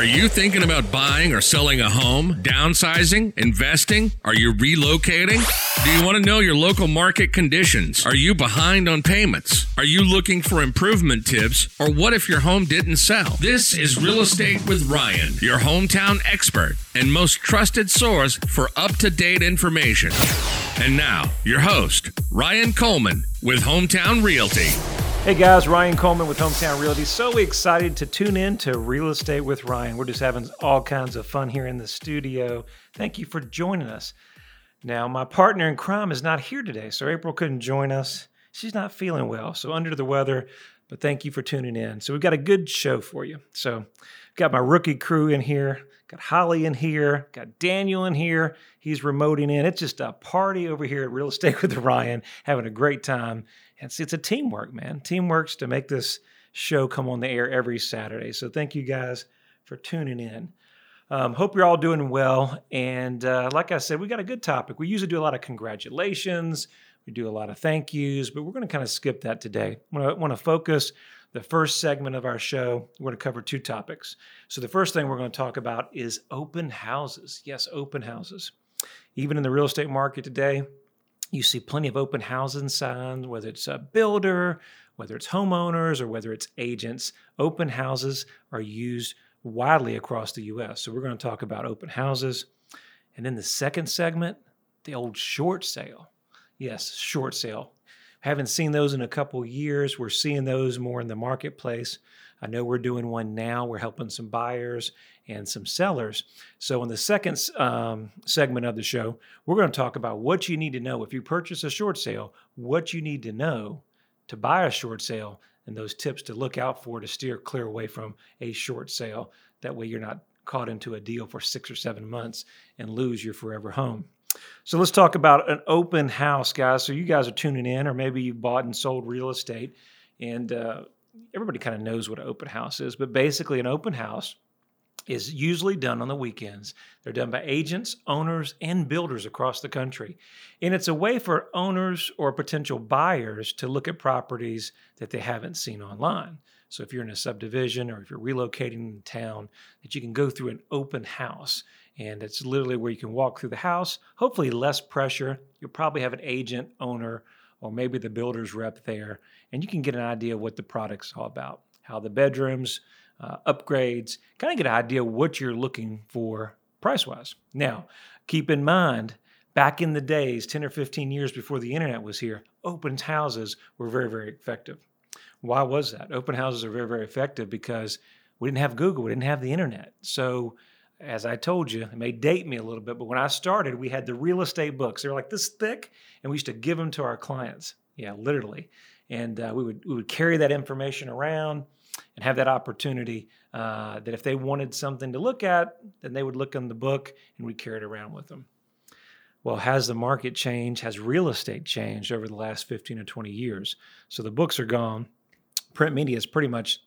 Are you thinking about buying or selling a home, downsizing, investing? Are you relocating? Do you want to know your local market conditions? Are you behind on payments? Are you looking for improvement tips? Or what if your home didn't sell? This is Real Estate with Ryan, your hometown expert and most trusted source for up to date information. And now, your host, Ryan Coleman with Hometown Realty. Hey guys, Ryan Coleman with Hometown Realty. So excited to tune in to Real Estate with Ryan. We're just having all kinds of fun here in the studio. Thank you for joining us. Now, my partner in crime is not here today, so April couldn't join us. She's not feeling well, so under the weather, but thank you for tuning in. So, we've got a good show for you. So, got my rookie crew in here, got Holly in here, got Daniel in here. He's remoting in. It's just a party over here at Real Estate with Ryan, having a great time it's it's a teamwork, man. Teamworks to make this show come on the air every Saturday. So thank you guys for tuning in. Um, hope you're all doing well. And uh, like I said, we got a good topic. We usually do a lot of congratulations. We do a lot of thank yous, but we're going to kind of skip that today. I want to focus the first segment of our show. We're going to cover two topics. So the first thing we're going to talk about is open houses. Yes, open houses. Even in the real estate market today, you see plenty of open housing signs, whether it's a builder, whether it's homeowners, or whether it's agents. Open houses are used widely across the US. So we're going to talk about open houses. And then the second segment, the old short sale. Yes, short sale. Haven't seen those in a couple years. We're seeing those more in the marketplace. I know we're doing one now. We're helping some buyers and some sellers. So, in the second um, segment of the show, we're going to talk about what you need to know if you purchase a short sale, what you need to know to buy a short sale, and those tips to look out for to steer clear away from a short sale. That way, you're not caught into a deal for six or seven months and lose your forever home. So let's talk about an open house, guys. So you guys are tuning in, or maybe you bought and sold real estate, and uh, everybody kind of knows what an open house is, but basically, an open house is usually done on the weekends. They're done by agents, owners, and builders across the country. And it's a way for owners or potential buyers to look at properties that they haven't seen online. So if you're in a subdivision or if you're relocating in town, that you can go through an open house. And it's literally where you can walk through the house, hopefully less pressure. You'll probably have an agent, owner, or maybe the builder's rep there, and you can get an idea of what the product's all about, how the bedrooms, uh, upgrades, kind of get an idea what you're looking for price wise. Now, keep in mind, back in the days, 10 or 15 years before the internet was here, open houses were very, very effective. Why was that? Open houses are very, very effective because we didn't have Google, we didn't have the internet. So, as I told you, it may date me a little bit, but when I started, we had the real estate books. They were like this thick, and we used to give them to our clients. Yeah, literally. And uh, we would we would carry that information around and have that opportunity uh, that if they wanted something to look at, then they would look in the book, and we carry it around with them. Well, has the market changed? Has real estate changed over the last 15 or 20 years? So the books are gone. Print media is pretty much,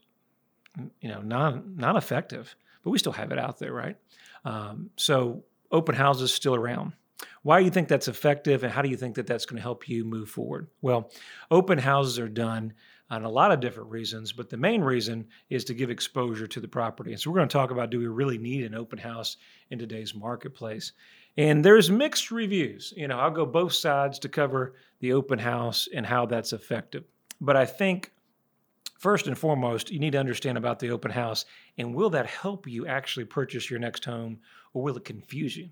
you know, non non effective but we still have it out there, right? Um, so open houses still around. Why do you think that's effective, and how do you think that that's going to help you move forward? Well, open houses are done on a lot of different reasons, but the main reason is to give exposure to the property. And so we're going to talk about do we really need an open house in today's marketplace? And there's mixed reviews. You know, I'll go both sides to cover the open house and how that's effective. But I think first and foremost, you need to understand about the open house and will that help you actually purchase your next home or will it confuse you?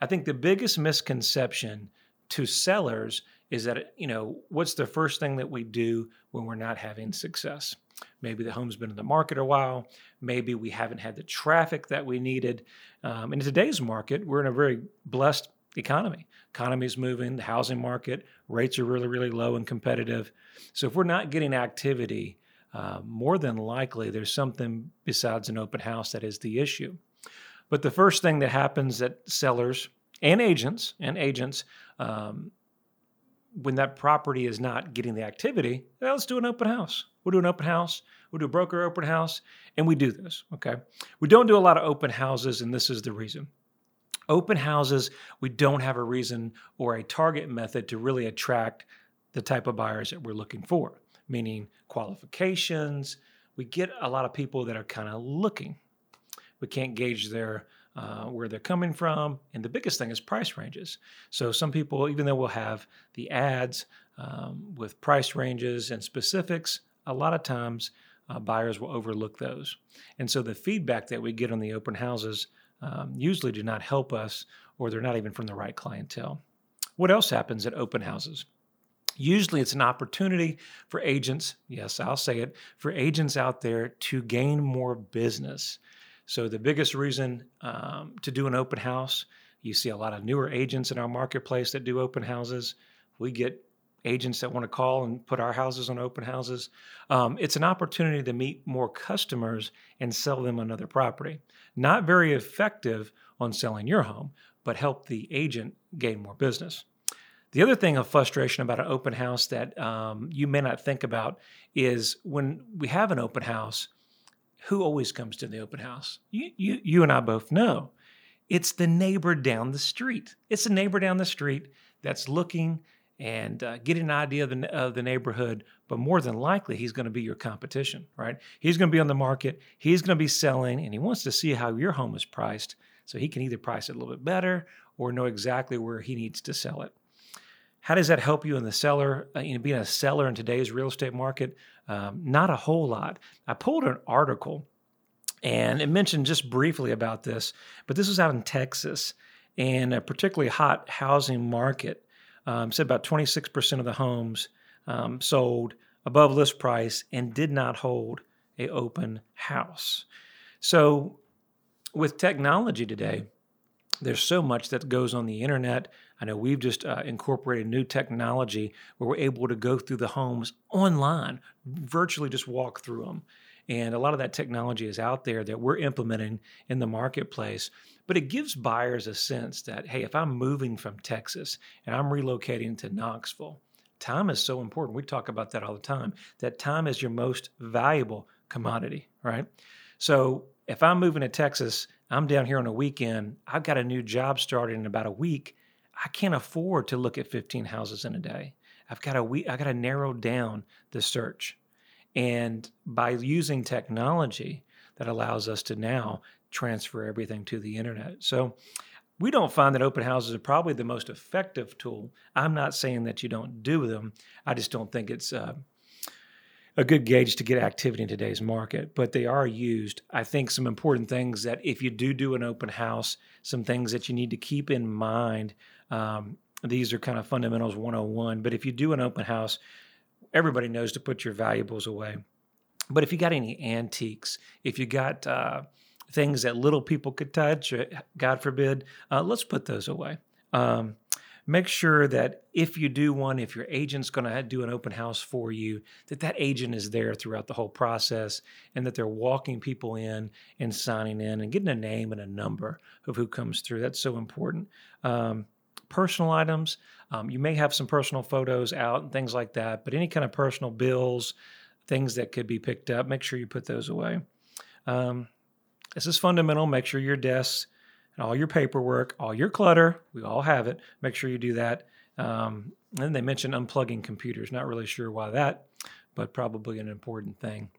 I think the biggest misconception to sellers is that, you know, what's the first thing that we do when we're not having success? Maybe the home's been in the market a while. Maybe we haven't had the traffic that we needed. Um, in today's market, we're in a very blessed economy. Economy is moving, the housing market, rates are really, really low and competitive. So if we're not getting activity, uh, more than likely there's something besides an open house that is the issue. But the first thing that happens that sellers and agents and agents, um, when that property is not getting the activity, well, let's do an open house. We'll do an open house. We'll do a broker open house, and we do this. Okay, we don't do a lot of open houses, and this is the reason. Open houses, we don't have a reason or a target method to really attract the type of buyers that we're looking for meaning qualifications. We get a lot of people that are kind of looking. We can't gauge their uh, where they're coming from, and the biggest thing is price ranges. So some people, even though we'll have the ads um, with price ranges and specifics, a lot of times uh, buyers will overlook those. And so the feedback that we get on the open houses um, usually do not help us, or they're not even from the right clientele. What else happens at open houses? Usually, it's an opportunity for agents, yes, I'll say it, for agents out there to gain more business. So, the biggest reason um, to do an open house, you see a lot of newer agents in our marketplace that do open houses. We get agents that want to call and put our houses on open houses. Um, it's an opportunity to meet more customers and sell them another property. Not very effective on selling your home, but help the agent gain more business. The other thing of frustration about an open house that um, you may not think about is when we have an open house, who always comes to the open house? You, you, you and I both know. It's the neighbor down the street. It's the neighbor down the street that's looking and uh, an idea of the, of the neighborhood. But more than likely, he's going to be your competition, right? He's going to be on the market, he's going to be selling, and he wants to see how your home is priced so he can either price it a little bit better or know exactly where he needs to sell it. How does that help you in the seller, uh, you know, being a seller in today's real estate market? Um, not a whole lot. I pulled an article and it mentioned just briefly about this, but this was out in Texas and a particularly hot housing market. Um, said about 26% of the homes um, sold above list price and did not hold a open house. So with technology today, there's so much that goes on the internet. I know we've just uh, incorporated new technology where we're able to go through the homes online, virtually just walk through them. And a lot of that technology is out there that we're implementing in the marketplace. But it gives buyers a sense that, hey, if I'm moving from Texas and I'm relocating to Knoxville, time is so important. We talk about that all the time. That time is your most valuable commodity, right? So if I'm moving to Texas, I'm down here on a weekend, I've got a new job starting in about a week. I can't afford to look at 15 houses in a day. I've got to we I got to narrow down the search. And by using technology that allows us to now transfer everything to the internet. So we don't find that open houses are probably the most effective tool. I'm not saying that you don't do them. I just don't think it's uh, a good gauge to get activity in today's market, but they are used. I think some important things that if you do do an open house, some things that you need to keep in mind. Um, these are kind of fundamentals 101, but if you do an open house, everybody knows to put your valuables away. But if you got any antiques, if you got uh, things that little people could touch, uh, God forbid, uh, let's put those away. Um, make sure that if you do one, if your agent's going to do an open house for you, that that agent is there throughout the whole process and that they're walking people in and signing in and getting a name and a number of who comes through. That's so important. Um, personal items, um, you may have some personal photos out and things like that, but any kind of personal bills, things that could be picked up, make sure you put those away. Um, this is fundamental. Make sure your desks and all your paperwork, all your clutter, we all have it. Make sure you do that. Um, and they mentioned unplugging computers. Not really sure why that, but probably an important thing.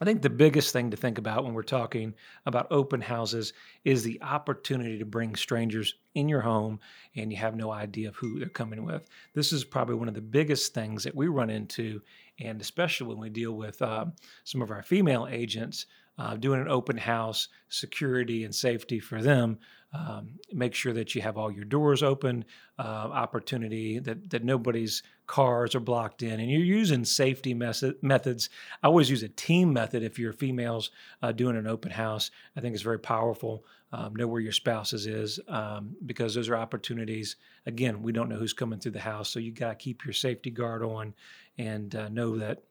I think the biggest thing to think about when we're talking about open houses is the opportunity to bring strangers in your home and you have no idea of who they're coming with. This is probably one of the biggest things that we run into, and especially when we deal with uh, some of our female agents uh, doing an open house, security and safety for them. Um, make sure that you have all your doors open, uh, opportunity that, that nobody's cars are blocked in, and you're using safety method, methods. I always use a team method if you're females uh, doing an open house. I think it's very powerful. Um, know where your spouses is um, because those are opportunities. Again, we don't know who's coming through the house, so you got to keep your safety guard on and uh, know that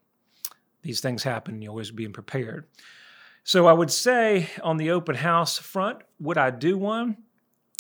these things happen. You're always being prepared. So I would say on the open house front, would I do one?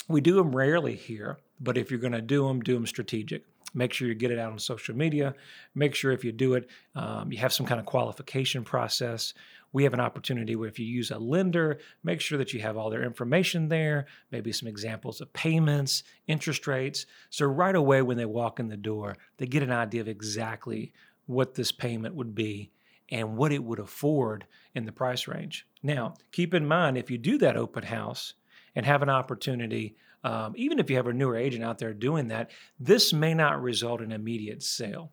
We do them rarely here, but if you're going to do them, do them strategic. Make sure you get it out on social media. Make sure if you do it, um, you have some kind of qualification process. We have an opportunity where if you use a lender, make sure that you have all their information there, maybe some examples of payments, interest rates. So right away when they walk in the door, they get an idea of exactly what this payment would be and what it would afford in the price range. Now, keep in mind if you do that open house and have an opportunity, um, even if you have a newer agent out there doing that, this may not result in immediate sale.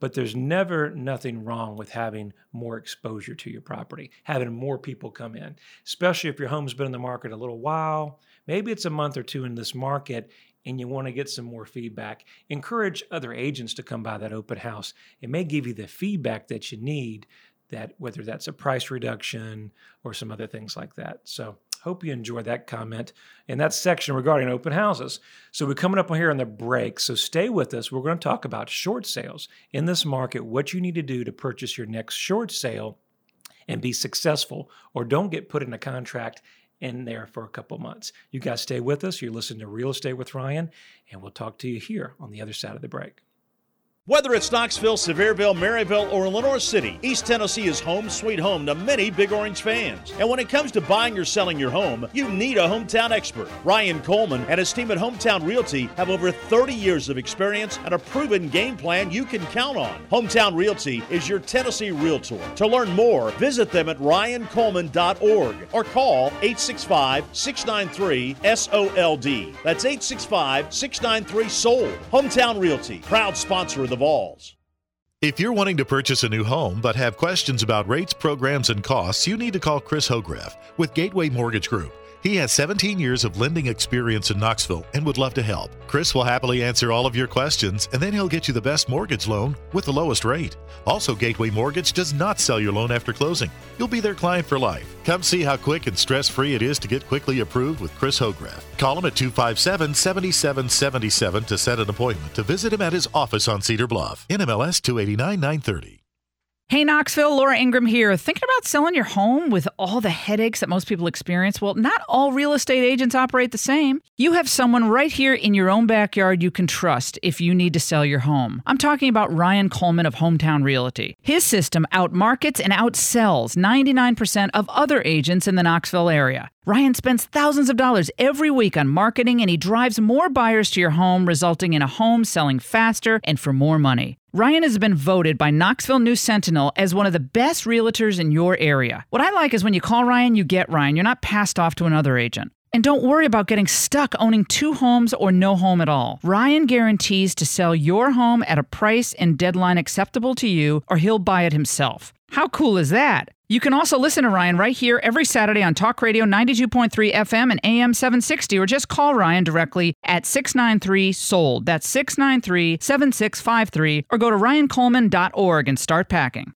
But there's never nothing wrong with having more exposure to your property, having more people come in, especially if your home's been in the market a little while. Maybe it's a month or two in this market and you want to get some more feedback. Encourage other agents to come by that open house. It may give you the feedback that you need that whether that's a price reduction or some other things like that. So Hope you enjoyed that comment in that section regarding open houses. So we're coming up on here on the break. So stay with us. We're going to talk about short sales in this market, what you need to do to purchase your next short sale and be successful, or don't get put in a contract in there for a couple months. You guys stay with us. You're listening to Real Estate with Ryan, and we'll talk to you here on the other side of the break. Whether it's Knoxville, Sevierville, Maryville, or Lenoir City, East Tennessee is home sweet home to many Big Orange fans. And when it comes to buying or selling your home, you need a hometown expert. Ryan Coleman and his team at Hometown Realty have over 30 years of experience and a proven game plan you can count on. Hometown Realty is your Tennessee realtor. To learn more, visit them at ryancoleman.org or call 865 693 SOLD. That's 865 693 SOLD. Hometown Realty, proud sponsor of the Vols. If you're wanting to purchase a new home but have questions about rates, programs, and costs, you need to call Chris Hograff with Gateway Mortgage Group. He has 17 years of lending experience in Knoxville and would love to help. Chris will happily answer all of your questions and then he'll get you the best mortgage loan with the lowest rate. Also, Gateway Mortgage does not sell your loan after closing. You'll be their client for life. Come see how quick and stress free it is to get quickly approved with Chris Hograff. Call him at 257 7777 to set an appointment to visit him at his office on Cedar Bluff. NMLS 289 930. Hey, Knoxville, Laura Ingraham here. Thinking about selling your home with all the headaches that most people experience? Well, not all real estate agents operate the same. You have someone right here in your own backyard you can trust if you need to sell your home. I'm talking about Ryan Coleman of Hometown Realty. His system outmarkets and outsells 99% of other agents in the Knoxville area. Ryan spends thousands of dollars every week on marketing and he drives more buyers to your home, resulting in a home selling faster and for more money. Ryan has been voted by Knoxville News Sentinel as one of the best realtors in your area. What I like is when you call Ryan, you get Ryan. You're not passed off to another agent. And don't worry about getting stuck owning two homes or no home at all. Ryan guarantees to sell your home at a price and deadline acceptable to you, or he'll buy it himself. How cool is that? You can also listen to Ryan right here every Saturday on Talk Radio 92.3 FM and AM 760, or just call Ryan directly at 693 SOLD. That's 693 7653, or go to ryancoleman.org and start packing.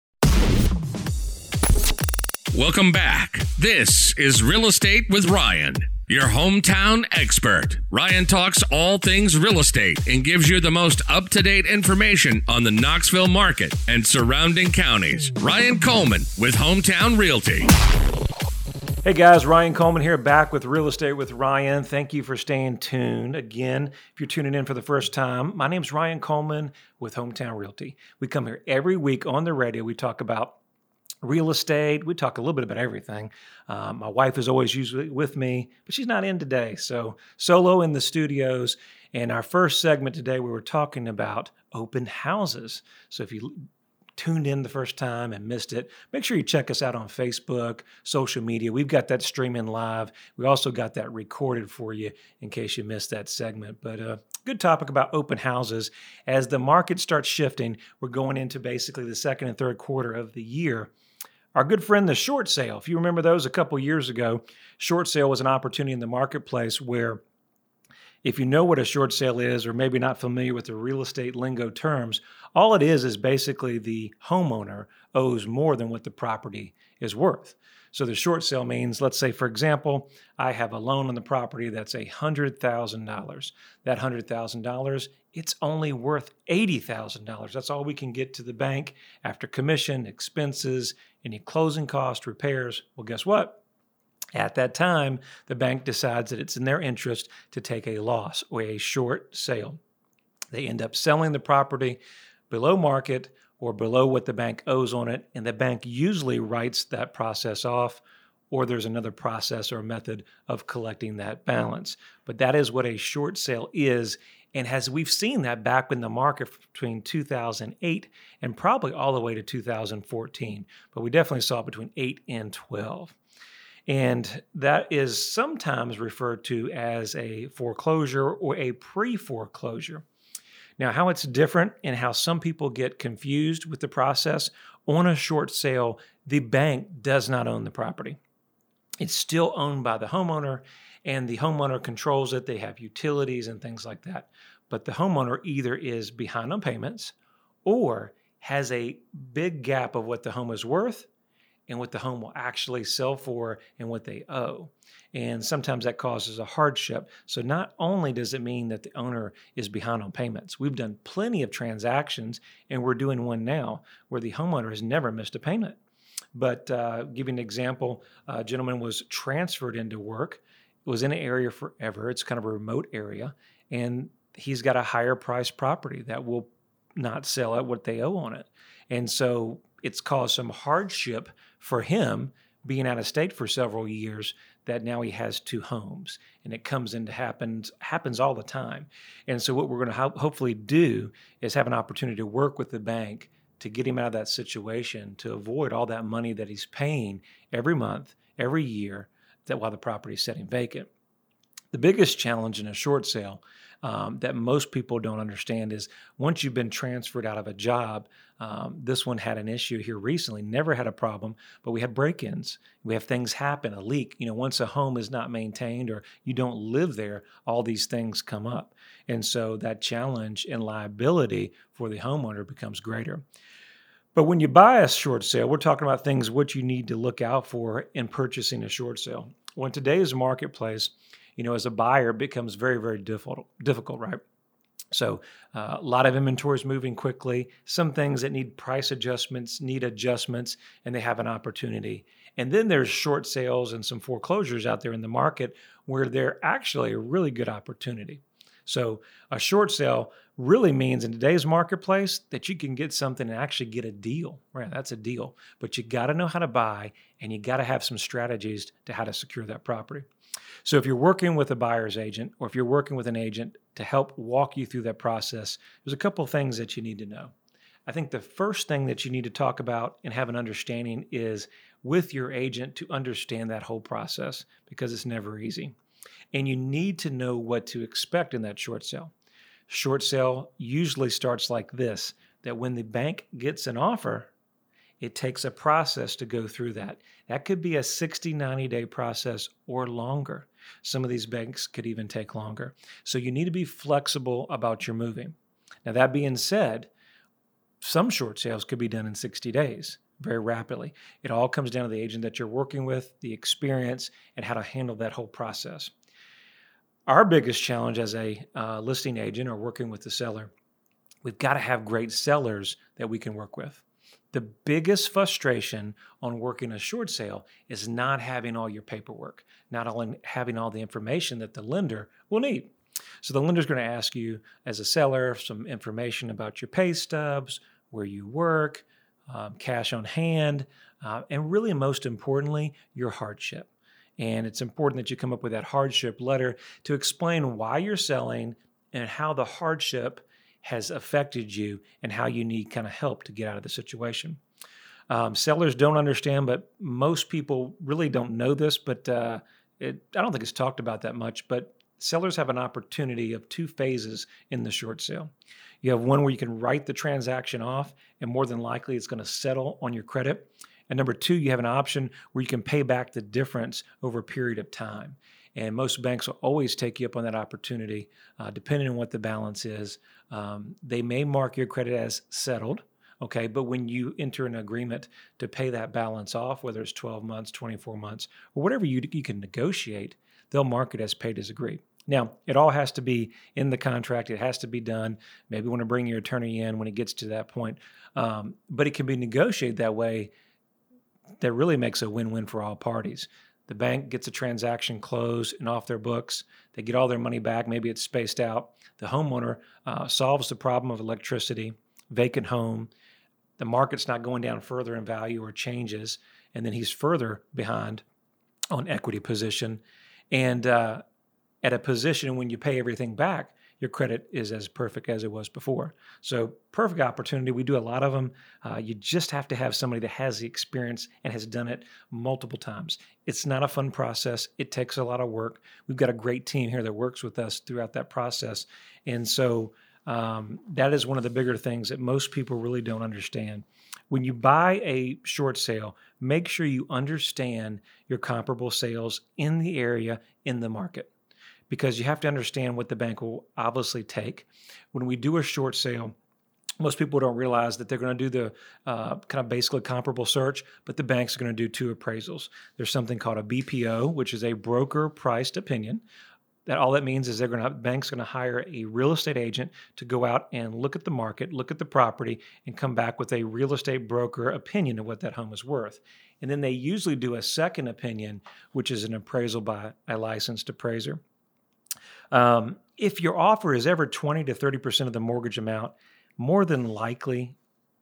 Welcome back. This is Real Estate with Ryan, your hometown expert. Ryan talks all things real estate and gives you the most up to date information on the Knoxville market and surrounding counties. Ryan Coleman with Hometown Realty. Hey guys, Ryan Coleman here, back with Real Estate with Ryan. Thank you for staying tuned. Again, if you're tuning in for the first time, my name is Ryan Coleman with Hometown Realty. We come here every week on the radio. We talk about real estate. We talk a little bit about everything. Um, my wife is always usually with me, but she's not in today. So, solo in the studios. And our first segment today, we were talking about open houses. So, if you tuned in the first time and missed it, make sure you check us out on Facebook, social media. We've got that streaming live. We also got that recorded for you in case you missed that segment. But uh, good topic about open houses. As the market starts shifting, we're going into basically the second and third quarter of the year. Our good friend, the short sale, if you remember those a couple years ago, short sale was an opportunity in the marketplace where if you know what a short sale is, or maybe not familiar with the real estate lingo terms, all it is is basically the homeowner owes more than what the property is worth. So the short sale means, let's say, for example, I have a loan on the property that's $100,000. That $100,000, it's only worth $80,000. That's all we can get to the bank after commission, expenses, any closing cost, repairs. Well, guess what? At that time, the bank decides that it's in their interest to take a loss or a short sale. They end up selling the property below market or below what the bank owes on it, and the bank usually writes that process off or there's another process or method of collecting that balance. But that is what a short sale is. And as we've seen that back in the market between 2008 and probably all the way to 2014, but we definitely saw it between 8 and 12. And that is sometimes referred to as a foreclosure or a pre foreclosure. Now, how it's different and how some people get confused with the process on a short sale, the bank does not own the property. It's still owned by the homeowner, and the homeowner controls it. They have utilities and things like that. But the homeowner either is behind on payments or has a big gap of what the home is worth and what the home will actually sell for and what they owe. And sometimes that causes a hardship. So not only does it mean that the owner is behind on payments, we've done plenty of transactions and we're doing one now where the homeowner has never missed a payment. But uh, giving an example, a gentleman was transferred into work, was in an area forever. It's kind of a remote area, and he's got a higher price property that will not sell at what they owe on it. And so it's caused some hardship for him being out of state for several years that now he has two homes. And it comes into happens happens all the time. And so what we're going to ho- hopefully do is have an opportunity to work with the bank to get him out of that situation to avoid all that money that he's paying every month every year that while the property is sitting vacant. The biggest challenge in a short sale um, that most people don't understand is once you've been transferred out of a job, um, this one had an issue here recently, never had a problem, but we had break ins. We have things happen, a leak. You know, once a home is not maintained or you don't live there, all these things come up. And so that challenge and liability for the homeowner becomes greater. But when you buy a short sale, we're talking about things what you need to look out for in purchasing a short sale. Well, in today's marketplace, you know, as a buyer becomes very, very difficult, difficult, right? So uh, a lot of inventory is moving quickly. Some things that need price adjustments need adjustments, and they have an opportunity. And then there's short sales and some foreclosures out there in the market where they're actually a really good opportunity. So a short sale really means in today's marketplace that you can get something and actually get a deal. Right, that's a deal. But you got to know how to buy, and you got to have some strategies to how to secure that property. So if you're working with a buyer's agent or if you're working with an agent to help walk you through that process, there's a couple things that you need to know. I think the first thing that you need to talk about and have an understanding is with your agent to understand that whole process because it's never easy. And you need to know what to expect in that short sale. Short sale usually starts like this that when the bank gets an offer, it takes a process to go through that. That could be a 60, 90 day process or longer. Some of these banks could even take longer. So you need to be flexible about your moving. Now, that being said, some short sales could be done in 60 days very rapidly. It all comes down to the agent that you're working with, the experience, and how to handle that whole process. Our biggest challenge as a uh, listing agent or working with the seller, we've got to have great sellers that we can work with. The biggest frustration on working a short sale is not having all your paperwork, not only having all the information that the lender will need. So the lender's going to ask you, as a seller, some information about your pay stubs, where you work, um, cash on hand, uh, and really, most importantly, your hardship. And it's important that you come up with that hardship letter to explain why you're selling and how the hardship has affected you and how you need kind of help to get out of the situation. Um, sellers don't understand, but most people really don't know this. But uh, it, I don't think it's talked about that much. But sellers have an opportunity of two phases in the short sale. You have one where you can write the transaction off, and more than likely it's going to settle on your credit. And number two, you have an option where you can pay back the difference over a period of time. And most banks will always take you up on that opportunity, uh, depending on what the balance is. Um, they may mark your credit as settled, okay, but when you enter an agreement to pay that balance off, whether it's 12 months, 24 months, or whatever you, you can negotiate, they'll mark it as paid as agreed. Now, it all has to be in the contract. It has to be done. Maybe you want to bring your attorney in when it gets to that point. Um, but it can be negotiated that way that really makes a win win for all parties. The bank gets a transaction closed and off their books. They get all their money back. Maybe it's spaced out. The homeowner uh, solves the problem of electricity, vacant home. The market's not going down further in value or changes, and then he's further behind on equity position. And uh, at a position when you pay everything back, your credit is as perfect as it was before. So, perfect opportunity. We do a lot of them. Uh, you just have to have somebody that has the experience and has done it multiple times. It's not a fun process, it takes a lot of work. We've got a great team here that works with us throughout that process. And so, um, that is one of the bigger things that most people really don't understand. When you buy a short sale, make sure you understand your comparable sales in the area in the market because you have to understand what the bank will obviously take. When we do a short sale, most people don't realize that they're going to do the uh, kind of basically comparable search, but the bank's are going to do two appraisals. There's something called a BPO, which is a broker priced opinion. That all that means is they're going to bank's going to hire a real estate agent to go out and look at the market, look at the property, and come back with a real estate broker opinion of what that home is worth. And then they usually do a second opinion, which is an appraisal by a licensed appraiser. Um, if your offer is ever 20 to 30% of the mortgage amount, more than likely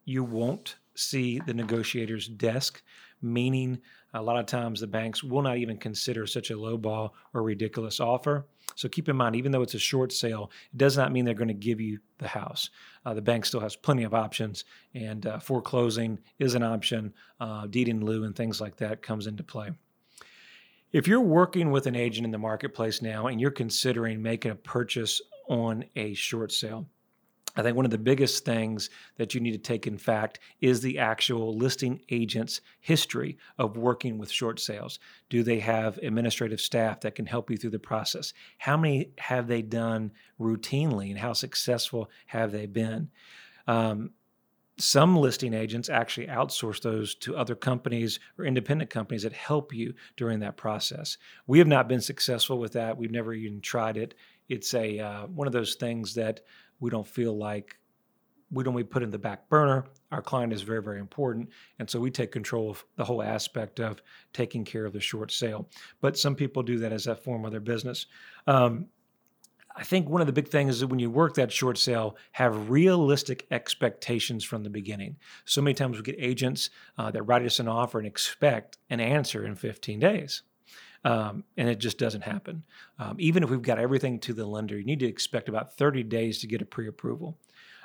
you won't see the negotiator's desk, meaning a lot of times the banks will not even consider such a low ball or ridiculous offer. So keep in mind, even though it's a short sale, it does not mean they're going to give you the house. Uh, the bank still has plenty of options, and uh, foreclosing is an option. Uh, deed in lieu and things like that comes into play. If you're working with an agent in the marketplace now and you're considering making a purchase on a short sale, I think one of the biggest things that you need to take in fact is the actual listing agent's history of working with short sales. Do they have administrative staff that can help you through the process? How many have they done routinely and how successful have they been? Um, some listing agents actually outsource those to other companies or independent companies that help you during that process. We have not been successful with that. We've never even tried it. It's a uh, one of those things that we don't feel like we don't we put in the back burner. Our client is very very important, and so we take control of the whole aspect of taking care of the short sale. But some people do that as a form of their business. Um, I think one of the big things is that when you work that short sale, have realistic expectations from the beginning. So many times we get agents uh, that write us an offer and expect an answer in 15 days. Um, and it just doesn't happen. Um, even if we've got everything to the lender, you need to expect about 30 days to get a pre approval.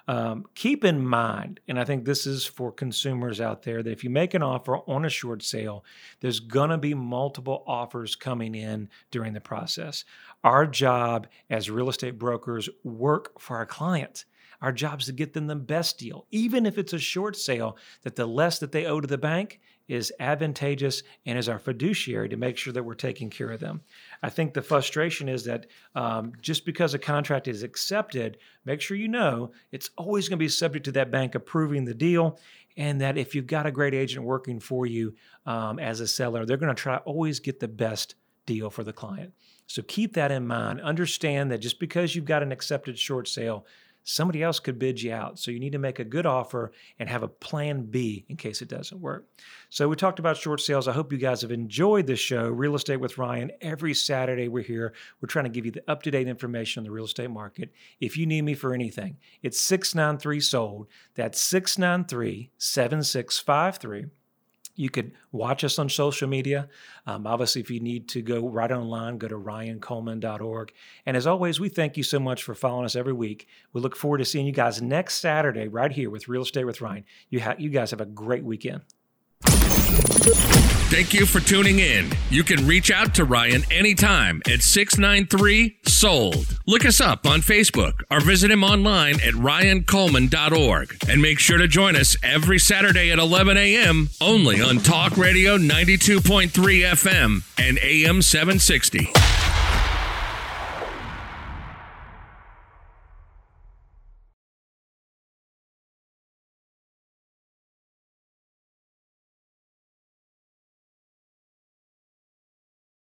Um, keep in mind, and I think this is for consumers out there, that if you make an offer on a short sale, there's going to be multiple offers coming in during the process. Our job as real estate brokers work for our clients. Our job is to get them the best deal, even if it's a short sale, that the less that they owe to the bank is advantageous and is our fiduciary to make sure that we're taking care of them. I think the frustration is that um, just because a contract is accepted, make sure you know it's always going to be subject to that bank approving the deal. And that if you've got a great agent working for you um, as a seller, they're going to try always get the best deal for the client. So keep that in mind. Understand that just because you've got an accepted short sale somebody else could bid you out. So you need to make a good offer and have a plan B in case it doesn't work. So we talked about short sales. I hope you guys have enjoyed this show, Real Estate with Ryan. Every Saturday we're here. We're trying to give you the up to date information on the real estate market. If you need me for anything, it's 693 sold. That's 693 7653. You could watch us on social media. Um, obviously, if you need to go right online, go to ryancoleman.org. And as always, we thank you so much for following us every week. We look forward to seeing you guys next Saturday right here with Real Estate with Ryan. You, ha- you guys have a great weekend. Thank you for tuning in. You can reach out to Ryan anytime at 693 SOLD. Look us up on Facebook or visit him online at ryancoleman.org. And make sure to join us every Saturday at 11 a.m. only on Talk Radio 92.3 FM and AM 760.